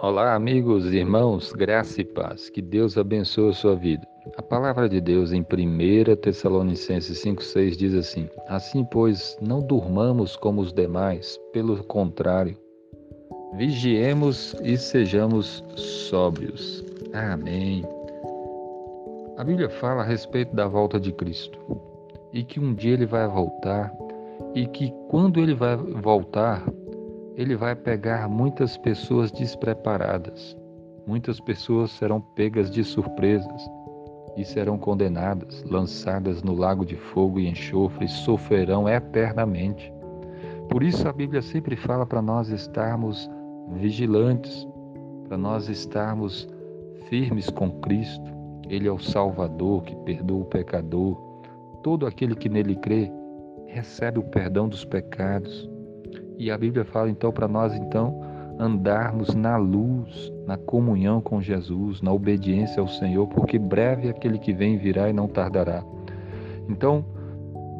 Olá, amigos, irmãos, graça e paz. Que Deus abençoe a sua vida. A palavra de Deus em 1 Tessalonicenses 5,6 diz assim: Assim, pois, não durmamos como os demais, pelo contrário, vigiemos e sejamos sóbrios. Amém. A Bíblia fala a respeito da volta de Cristo e que um dia ele vai voltar e que quando ele vai voltar, ele vai pegar muitas pessoas despreparadas. Muitas pessoas serão pegas de surpresas e serão condenadas, lançadas no lago de fogo e enxofre e sofrerão eternamente. Por isso a Bíblia sempre fala para nós estarmos vigilantes, para nós estarmos firmes com Cristo. Ele é o Salvador que perdoa o pecador. Todo aquele que nele crê recebe o perdão dos pecados e a Bíblia fala então para nós então andarmos na luz, na comunhão com Jesus, na obediência ao Senhor, porque breve aquele que vem virá e não tardará. Então,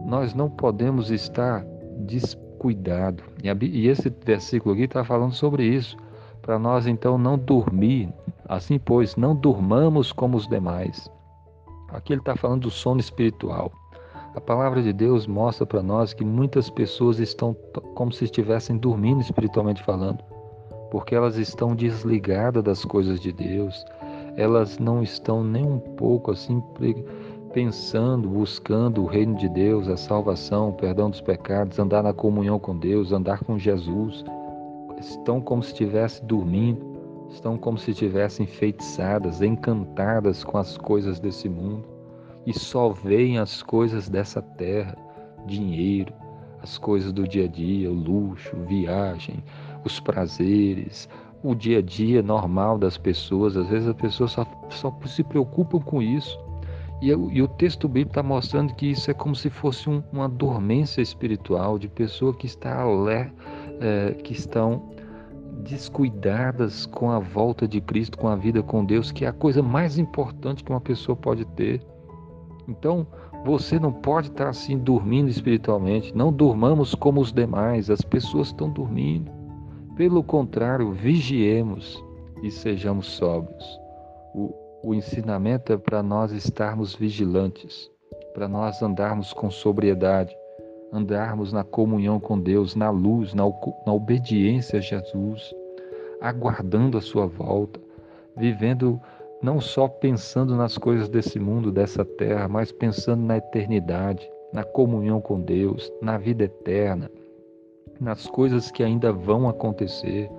nós não podemos estar descuidado. E esse versículo aqui está falando sobre isso, para nós então não dormir. Assim, pois, não durmamos como os demais. Aqui ele está falando do sono espiritual. A palavra de Deus mostra para nós que muitas pessoas estão como se estivessem dormindo espiritualmente falando, porque elas estão desligadas das coisas de Deus, elas não estão nem um pouco assim pensando, buscando o reino de Deus, a salvação, o perdão dos pecados, andar na comunhão com Deus, andar com Jesus. Estão como se estivessem dormindo, estão como se estivessem enfeitiçadas, encantadas com as coisas desse mundo e só veem as coisas dessa terra, dinheiro, as coisas do dia a dia, luxo, viagem, os prazeres, o dia a dia normal das pessoas. Às vezes as pessoas só, só se preocupam com isso. E, e o texto bíblico está mostrando que isso é como se fosse um, uma dormência espiritual de pessoa que está é, que estão descuidadas com a volta de Cristo, com a vida com Deus, que é a coisa mais importante que uma pessoa pode ter. Então, você não pode estar assim dormindo espiritualmente. Não durmamos como os demais, as pessoas estão dormindo. Pelo contrário, vigiemos e sejamos sóbrios. O, o ensinamento é para nós estarmos vigilantes, para nós andarmos com sobriedade, andarmos na comunhão com Deus, na luz, na, na obediência a Jesus, aguardando a sua volta, vivendo não só pensando nas coisas desse mundo, dessa terra, mas pensando na eternidade, na comunhão com Deus, na vida eterna, nas coisas que ainda vão acontecer.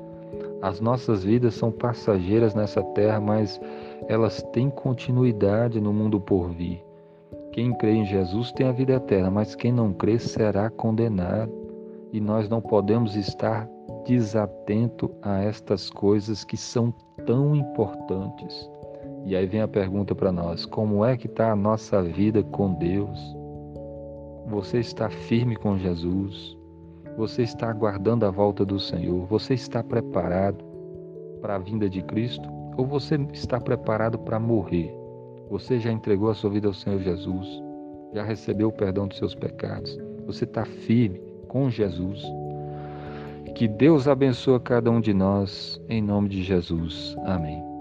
As nossas vidas são passageiras nessa terra, mas elas têm continuidade no mundo por vir. Quem crê em Jesus tem a vida eterna, mas quem não crê será condenado. E nós não podemos estar desatento a estas coisas que são tão importantes. E aí vem a pergunta para nós: como é que está a nossa vida com Deus? Você está firme com Jesus? Você está aguardando a volta do Senhor? Você está preparado para a vinda de Cristo? Ou você está preparado para morrer? Você já entregou a sua vida ao Senhor Jesus? Já recebeu o perdão dos seus pecados? Você está firme com Jesus? Que Deus abençoe cada um de nós, em nome de Jesus. Amém.